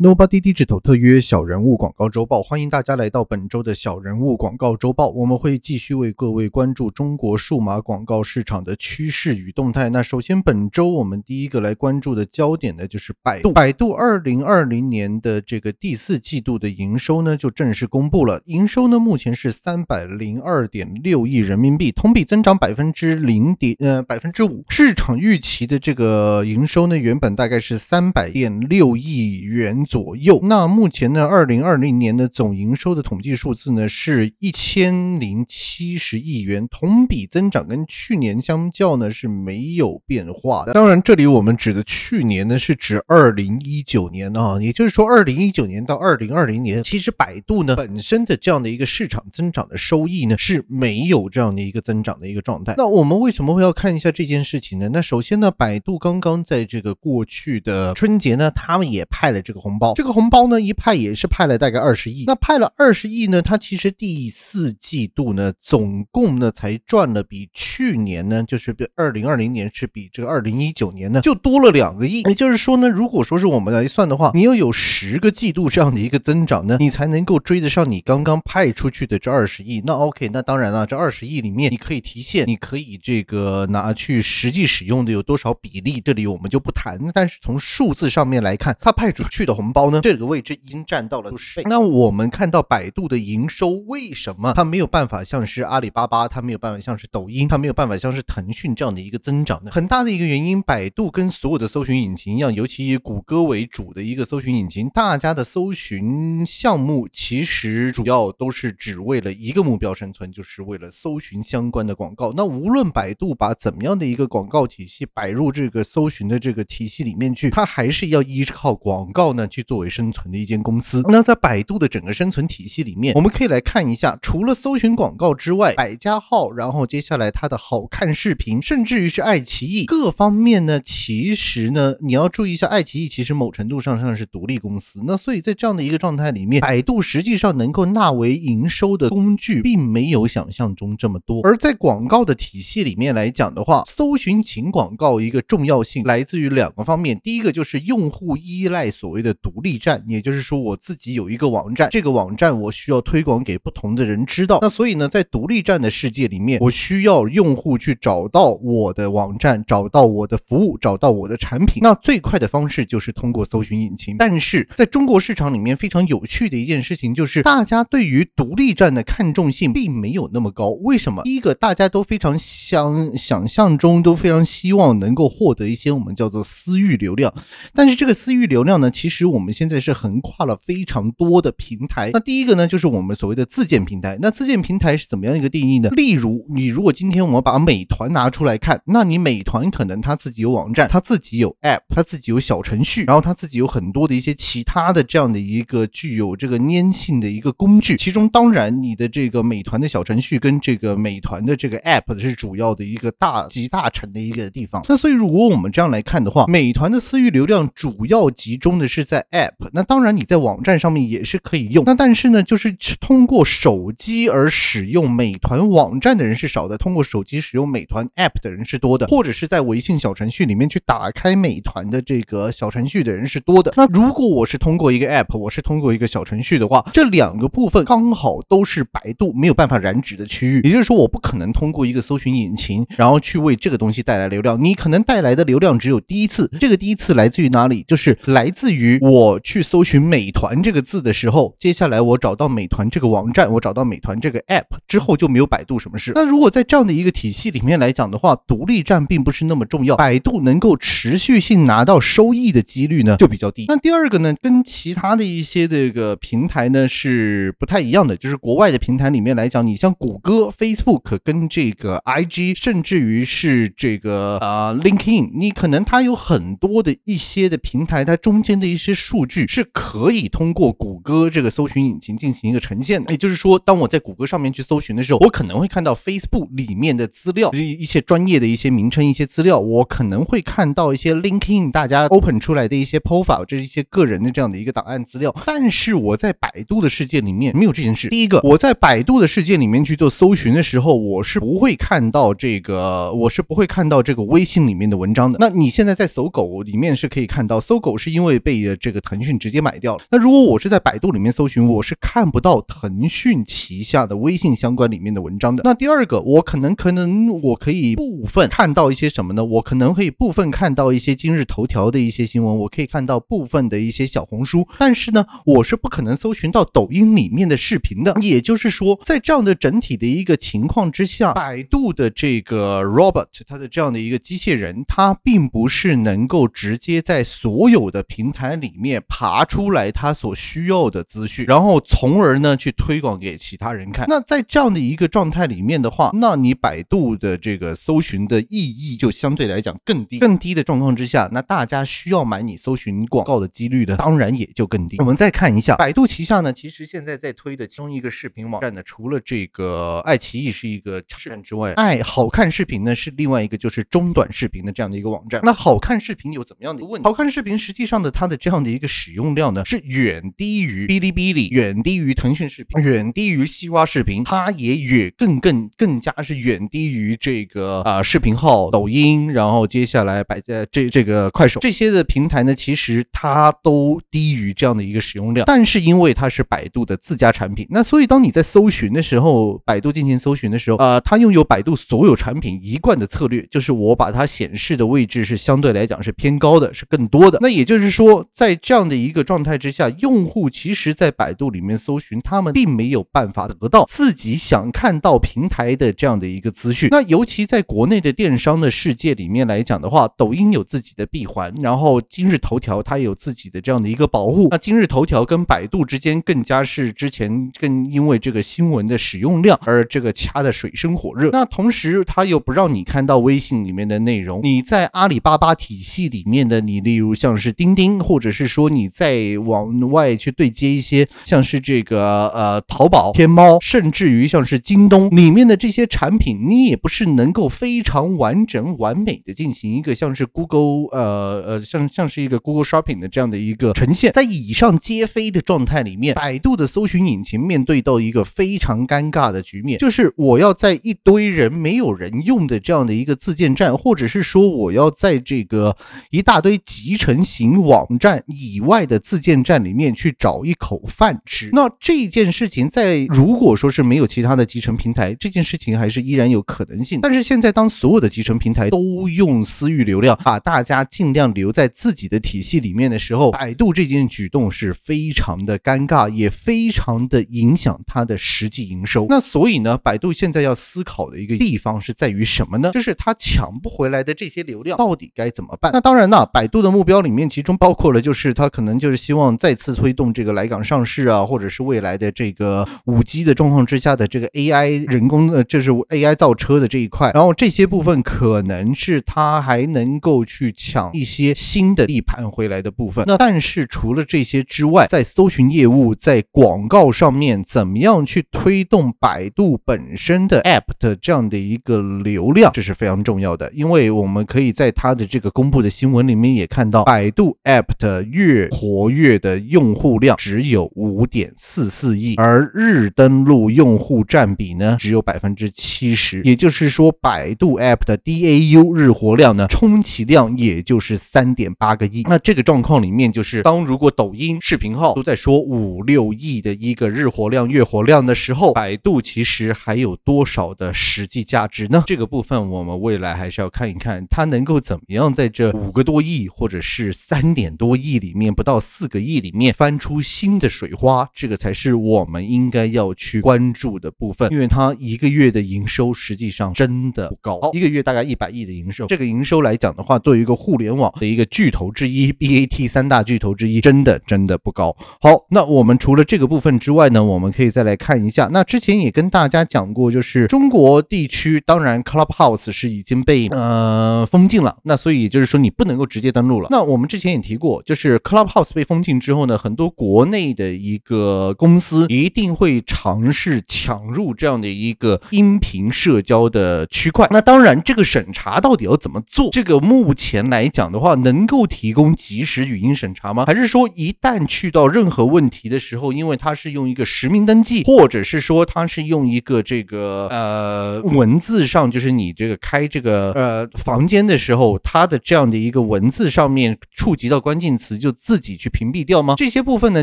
Nobody Digital 特约小人物广告周报，欢迎大家来到本周的小人物广告周报。我们会继续为各位关注中国数码广告市场的趋势与动态。那首先，本周我们第一个来关注的焦点呢，就是百度。百度二零二零年的这个第四季度的营收呢，就正式公布了。营收呢，目前是三百零二点六亿人民币，同比增长百分之零点呃百分之五。市场预期的这个营收呢，原本大概是三百点六亿元。左右。那目前呢，二零二零年的总营收的统计数字呢，是一千零七十亿元，同比增长跟去年相较呢是没有变化的。当然，这里我们指的去年呢，是指二零一九年啊，也就是说二零一九年到二零二零年，其实百度呢本身的这样的一个市场增长的收益呢是没有这样的一个增长的一个状态。那我们为什么会要看一下这件事情呢？那首先呢，百度刚刚在这个过去的春节呢，他们也派了这个红。包这个红包呢，一派也是派了大概二十亿。那派了二十亿呢，它其实第四季度呢，总共呢才赚了比去年呢，就是比二零二零年是比这个二零一九年呢就多了两个亿。也就是说呢，如果说是我们来算的话，你要有十个季度这样的一个增长呢，你才能够追得上你刚刚派出去的这二十亿。那 OK，那当然了，这二十亿里面你可以提现，你可以这个拿去实际使用的有多少比例，这里我们就不谈。但是从数字上面来看，它派出去的红。包呢？这个位置已经占到了十倍。那我们看到百度的营收，为什么它没有办法像是阿里巴巴，它没有办法像是抖音，它没有办法像是腾讯这样的一个增长呢？很大的一个原因，百度跟所有的搜寻引擎一样，尤其以谷歌为主的一个搜寻引擎，大家的搜寻项目其实主要都是只为了一个目标生存，就是为了搜寻相关的广告。那无论百度把怎么样的一个广告体系摆入这个搜寻的这个体系里面去，它还是要依靠广告呢。去去作为生存的一间公司，那在百度的整个生存体系里面，我们可以来看一下，除了搜寻广告之外，百家号，然后接下来它的好看视频，甚至于是爱奇艺各方面呢，其实呢，你要注意一下，爱奇艺其实某程度上上是独立公司，那所以在这样的一个状态里面，百度实际上能够纳为营收的工具，并没有想象中这么多。而在广告的体系里面来讲的话，搜寻请广告一个重要性来自于两个方面，第一个就是用户依赖所谓的独。独立站，也就是说我自己有一个网站，这个网站我需要推广给不同的人知道。那所以呢，在独立站的世界里面，我需要用户去找到我的网站，找到我的服务，找到我的产品。那最快的方式就是通过搜寻引擎。但是在中国市场里面，非常有趣的一件事情就是，大家对于独立站的看重性并没有那么高。为什么？第一个，大家都非常想想象中都非常希望能够获得一些我们叫做私域流量，但是这个私域流量呢，其实我。们现在是横跨了非常多的平台。那第一个呢，就是我们所谓的自建平台。那自建平台是怎么样一个定义呢？例如，你如果今天我们把美团拿出来看，那你美团可能它自己有网站，它自己有 App，它自己有小程序，然后它自己有很多的一些其他的这样的一个具有这个粘性的一个工具。其中当然，你的这个美团的小程序跟这个美团的这个 App 是主要的一个大集大成的一个地方。那所以，如果我们这样来看的话，美团的私域流量主要集中的是在。app，那当然你在网站上面也是可以用，那但是呢，就是通过手机而使用美团网站的人是少的，通过手机使用美团 app 的人是多的，或者是在微信小程序里面去打开美团的这个小程序的人是多的。那如果我是通过一个 app，我是通过一个小程序的话，这两个部分刚好都是百度没有办法染指的区域，也就是说我不可能通过一个搜寻引擎，然后去为这个东西带来流量，你可能带来的流量只有第一次，这个第一次来自于哪里？就是来自于我。去搜寻“美团”这个字的时候，接下来我找到美团这个网站，我找到美团这个 app 之后就没有百度什么事。那如果在这样的一个体系里面来讲的话，独立站并不是那么重要，百度能够持续性拿到收益的几率呢就比较低。那第二个呢，跟其他的一些这个平台呢是不太一样的，就是国外的平台里面来讲，你像谷歌、Facebook 跟这个 IG，甚至于是这个啊 LinkedIn，你可能它有很多的一些的平台，它中间的一些。数据是可以通过谷歌这个搜寻引擎进行一个呈现的，也就是说，当我在谷歌上面去搜寻的时候，我可能会看到 Facebook 里面的资料，一一些专业的一些名称、一些资料，我可能会看到一些 LinkedIn 大家 open 出来的一些 profile，这是一些个人的这样的一个档案资料。但是我在百度的世界里面没有这件事。第一个，我在百度的世界里面去做搜寻的时候，我是不会看到这个，我是不会看到这个微信里面的文章的。那你现在在搜狗里面是可以看到，搜狗是因为被这。这个腾讯直接买掉了。那如果我是在百度里面搜寻，我是看不到腾讯旗下的微信相关里面的文章的。那第二个，我可能可能我可以部分看到一些什么呢？我可能可以部分看到一些今日头条的一些新闻，我可以看到部分的一些小红书，但是呢，我是不可能搜寻到抖音里面的视频的。也就是说，在这样的整体的一个情况之下，百度的这个 Robert 它的这样的一个机器人，它并不是能够直接在所有的平台里面爬出来他所需要的资讯，然后从而呢去推广给其他人看。那在这样的一个状态里面的话，那你百度的这个搜寻的意义就相对来讲更低。更低的状况之下，那大家需要买你搜寻广告的几率呢，当然也就更低。我们再看一下百度旗下呢，其实现在在推的其中一个视频网站呢，除了这个爱奇艺是一个视频之外，爱好看视频呢是另外一个就是中短视频的这样的一个网站。那好看视频有怎么样的问题？好看视频实际上的它的这样的一个使用量呢，是远低于哔哩哔哩，远低于腾讯视频，远低于西瓜视频，它也远更更更加是远低于这个啊视频号抖音，然后接下来摆在这这个快手这些的平台呢，其实它都低于这样的一个使用量。但是因为它是百度的自家产品，那所以当你在搜寻的时候，百度进行搜寻的时候，呃，它拥有百度所有产品一贯的策略，就是我把它显示的位置是相对来讲是偏高的，是更多的。那也就是说，在这样的一个状态之下，用户其实在百度里面搜寻，他们并没有办法得到自己想看到平台的这样的一个资讯。那尤其在国内的电商的世界里面来讲的话，抖音有自己的闭环，然后今日头条它有自己的这样的一个保护。那今日头条跟百度之间更加是之前更因为这个新闻的使用量而这个掐的水深火热。那同时它又不让你看到微信里面的内容，你在阿里巴巴体系里面的你，例如像是钉钉，或者是是说你再往外去对接一些像是这个呃淘宝、天猫，甚至于像是京东里面的这些产品，你也不是能够非常完整完美的进行一个像是 Google 呃呃像像是一个 Google Shopping 的这样的一个呈现，在以上皆非的状态里面，百度的搜寻引擎面对到一个非常尴尬的局面，就是我要在一堆人没有人用的这样的一个自建站，或者是说我要在这个一大堆集成型网站以外的自建站里面去找一口饭吃。那这件事情在如果说是没有其他的集成平台，这件事情还是依然有可能性。但是现在当所有的集成平台都用私域流量把大家尽量留在自己的体系里面的时候，百度这件举动是非常的尴尬，也非常的影响它的实际营收。那所以呢，百度现在要思考的一个地方是在于什么呢？就是它抢不回来的这些流量到底该怎么办？那当然呢，百度的目标里面其中包括了就是是它可能就是希望再次推动这个来港上市啊，或者是未来的这个五 G 的状况之下的这个 AI 人工的，就是 AI 造车的这一块。然后这些部分可能是它还能够去抢一些新的地盘回来的部分。那但是除了这些之外，在搜寻业务在广告上面怎么样去推动百度本身的 App 的这样的一个流量，这是非常重要的。因为我们可以在它的这个公布的新闻里面也看到，百度 App 的月活跃的用户量只有五点四四亿，而日登录用户占比呢只有百分之七十。也就是说，百度 App 的 DAU 日活量呢，充其量也就是三点八个亿。那这个状况里面，就是当如果抖音视频号都在说五六亿的一个日活量、月活量的时候，百度其实还有多少的实际价值呢？这个部分我们未来还是要看一看，它能够怎么样在这五个多亿或者是三点多亿里面，不到四个亿里面翻出新的水花，这个才是我们应该要去关注的部分。因为它一个月的营收实际上真的不高，一个月大概一百亿的营收，这个营收来讲的话，作为一个互联网的一个巨头之一，BAT 三大巨头之一，真的真的不高。好，那我们除了这个部分之外呢，我们可以再来看一下。那之前也跟大家讲过，就是中国地区，当然 Clubhouse 是已经被呃封禁了，那所以就是说你不能够直接登录了。那我们之前也提过，就是是 Clubhouse 被封禁之后呢，很多国内的一个公司一定会尝试抢入这样的一个音频社交的区块。那当然，这个审查到底要怎么做？这个目前来讲的话，能够提供即时语音审查吗？还是说一旦去到任何问题的时候，因为它是用一个实名登记，或者是说它是用一个这个呃文字上，就是你这个开这个呃房间的时候，它的这样的一个文字上面触及到关键词，就自己去屏蔽掉吗？这些部分呢，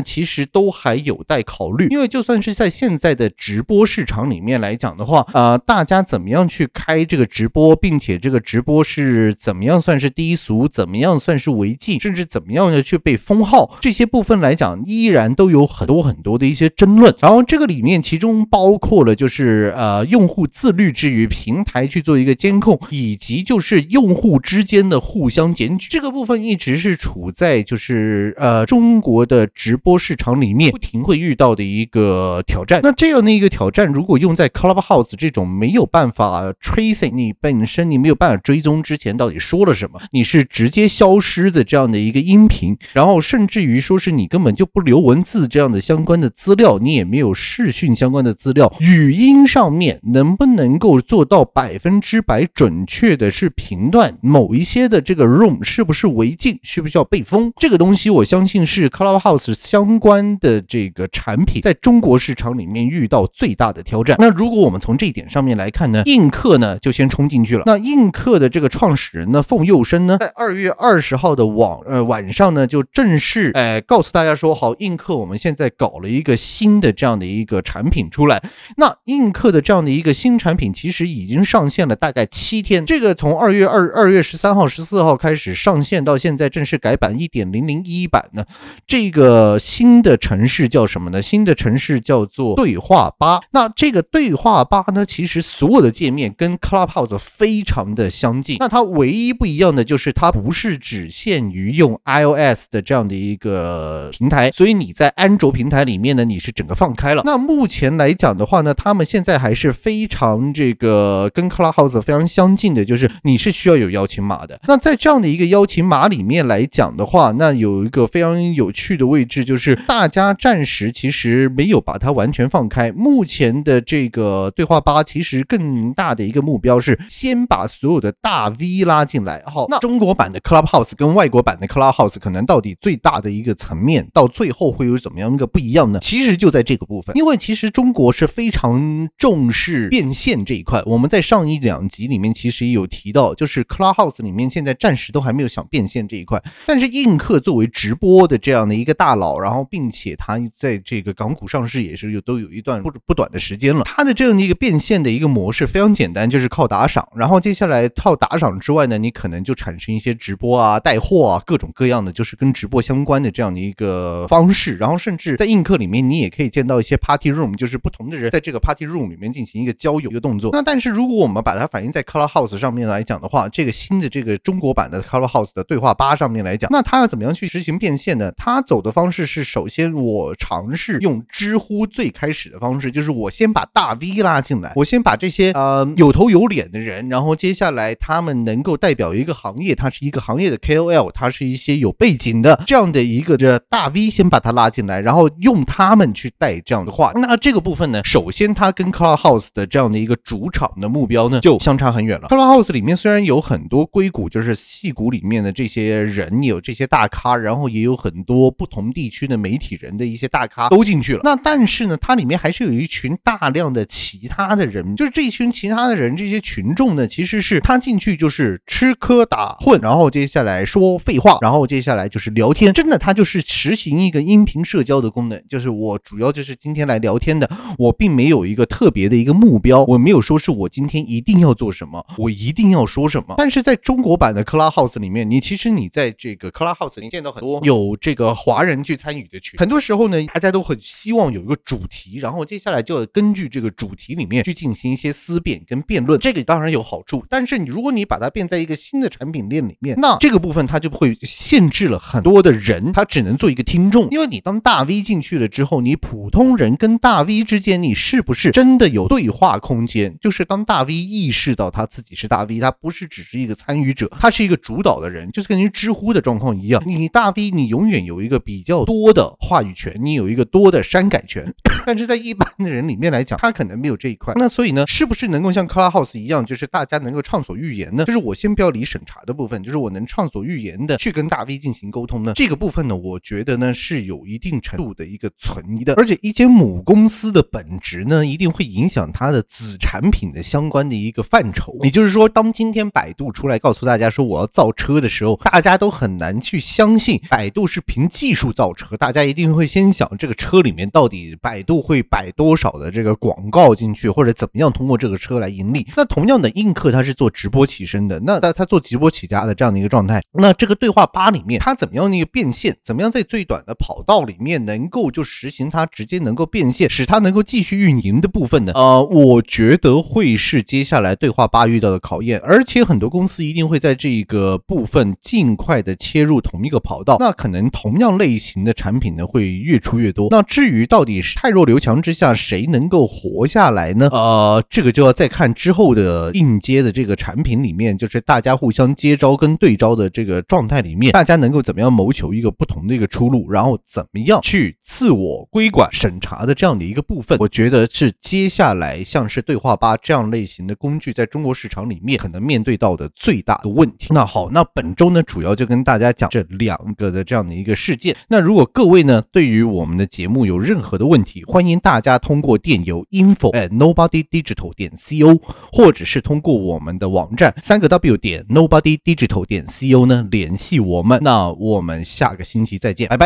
其实都还有待考虑。因为就算是在现在的直播市场里面来讲的话，呃，大家怎么样去开这个直播，并且这个直播是怎么样算是低俗，怎么样算是违禁，甚至怎么样的去被封号，这些部分来讲，依然都有很多很多的一些争论。然后这个里面其中包括了就是呃，用户自律之余，平台去做一个监控，以及就是用户之间的互相检举，这个部分一直是处在就是是呃中国的直播市场里面不停会遇到的一个挑战。那这样的一个挑战，如果用在 Clubhouse 这种没有办法 tracing 你本身你没有办法追踪之前到底说了什么，你是直接消失的这样的一个音频，然后甚至于说是你根本就不留文字这样的相关的资料，你也没有视讯相关的资料，语音上面能不能够做到百分之百准确的是评断某一些的这个 room 是不是违禁，需不需要被封？这个东西我相信是 Clubhouse 相关的这个产品在中国市场里面遇到最大的挑战。那如果我们从这一点上面来看呢，映客呢就先冲进去了。那映客的这个创始人呢，凤佑生呢，在二月二十号的网呃晚上呢，就正式哎告诉大家说，好，映客我们现在搞了一个新的这样的一个产品出来。那映客的这样的一个新产品，其实已经上线了大概七天。这个从二月二二月十三号、十四号开始上线，到现在正式改版一点零零零一版呢。这个新的城市叫什么呢？新的城市叫做对话吧。那这个对话吧呢，其实所有的界面跟 Clubhouse 非常的相近。那它唯一不一样的就是它不是只限于用 iOS 的这样的一个平台，所以你在安卓平台里面呢，你是整个放开了。那目前来讲的话呢，他们现在还是非常这个跟 Clubhouse 非常相近的，就是你是需要有邀请码的。那在这样的一个邀请码里面来讲的话，那有一个非常有趣的位置，就是大家暂时其实没有把它完全放开。目前的这个对话吧，其实更大的一个目标是先把所有的大 V 拉进来。好，那中国版的 Clubhouse 跟外国版的 Clubhouse 可能到底最大的一个层面，到最后会有怎么样一个不一样呢？其实就在这个部分，因为其实中国是非常重视变现这一块。我们在上一两集里面其实也有提到，就是 Clubhouse 里面现在暂时都还没有想变现这一块。但是映客作为直播的这样的一个大佬，然后并且他在这个港股上市也是有都有一段不不短的时间了。他的这样的一个变现的一个模式非常简单，就是靠打赏。然后接下来靠打赏之外呢，你可能就产生一些直播啊、带货啊各种各样的，就是跟直播相关的这样的一个方式。然后甚至在映客里面，你也可以见到一些 party room，就是不同的人在这个 party room 里面进行一个交友一个动作。那但是如果我们把它反映在 Color House 上面来讲的话，这个新的这个中国版的 Color House 的对话吧上面来讲，那它要怎么样去实行变现呢？他走的方式是，首先我尝试用知乎最开始的方式，就是我先把大 V 拉进来，我先把这些呃有头有脸的人，然后接下来他们能够代表一个行业，他是一个行业的 KOL，他是一些有背景的这样的一个这大 V，先把他拉进来，然后用他们去带这样的话。那这个部分呢，首先他跟 Clubhouse 的这样的一个主场的目标呢，就相差很远了。Clubhouse 里面虽然有很多硅谷，就是戏骨里面的这些人，有这些大咖，然后也有很多不同地区的媒体人的一些大咖都进去了。那但是呢，它里面还是有一群大量的其他的人，就是这一群其他的人，这些群众呢，其实是他进去就是吃喝打混，然后接下来说废话，然后接下来就是聊天。真的，他就是实行一个音频社交的功能，就是我主要就是今天来聊天的，我并没有一个特别的一个目标，我没有说是我今天一定要做什么，我一定要说什么。但是在中国版的 Clubhouse 里面，你其实你在这个 Clubhouse 里见到很多有这个华人去参与的群，很多时候呢，大家都很希望有一个主题，然后接下来就要根据这个主题里面去进行一些思辨跟辩论，这个当然有好处。但是你如果你把它变在一个新的产品链里面，那这个部分它就会限制了很多的人，他只能做一个听众。因为你当大 V 进去了之后，你普通人跟大 V 之间，你是不是真的有对话空间？就是当大 V 意识到他自己是大 V，他不是只是一个参与者，他是一个主导的人，就是跟知乎的状况一样，你大 V 你永远有一个比较多的话语权，你有一个多的删改权。但是在一般的人里面来讲，他可能没有这一块。那所以呢，是不是能够像 Clubhouse 一样，就是大家能够畅所欲言呢？就是我先不要理审查的部分，就是我能畅所欲言的去跟大 V 进行沟通呢？这个部分呢，我觉得呢是有一定程度的一个存疑的。而且一间母公司的本质呢，一定会影响它的子产品的相关的一个范畴。也就是说，当今天百度出来告诉大家说我要造车的时候，大家都很难去相相信百度是凭技术造车，大家一定会先想这个车里面到底百度会摆多少的这个广告进去，或者怎么样通过这个车来盈利。那同样的，映客它是做直播起身的，那它它做直播起家的这样的一个状态，那这个对话吧里面它怎么样那个变现，怎么样在最短的跑道里面能够就实行它直接能够变现，使它能够继续运营的部分呢？呃，我觉得会是接下来对话吧遇到的考验，而且很多公司一定会在这个部分尽快的切入同一个跑道，那可能同样类型的产品呢会越出越多。那至于到底是太弱留强之下谁能够活下来呢？呃，这个就要再看之后的应接的这个产品里面，就是大家互相接招跟对招的这个状态里面，大家能够怎么样谋求一个不同的一个出路，然后怎么样去自我规管审查的这样的一个部分，我觉得是接下来像是对话吧这样类型的工具在中国市场里面可能面对到的最大的问题。那好，那本周呢主要就跟大家讲这两个的这样的一个事件。那如果各位呢对于我们的节目有任何的问题，欢迎大家通过电邮 info at nobody digital 点 co，或者是通过我们的网站三个 w 点 nobody digital 点 co 呢联系我们。那我们下个星期再见，拜拜。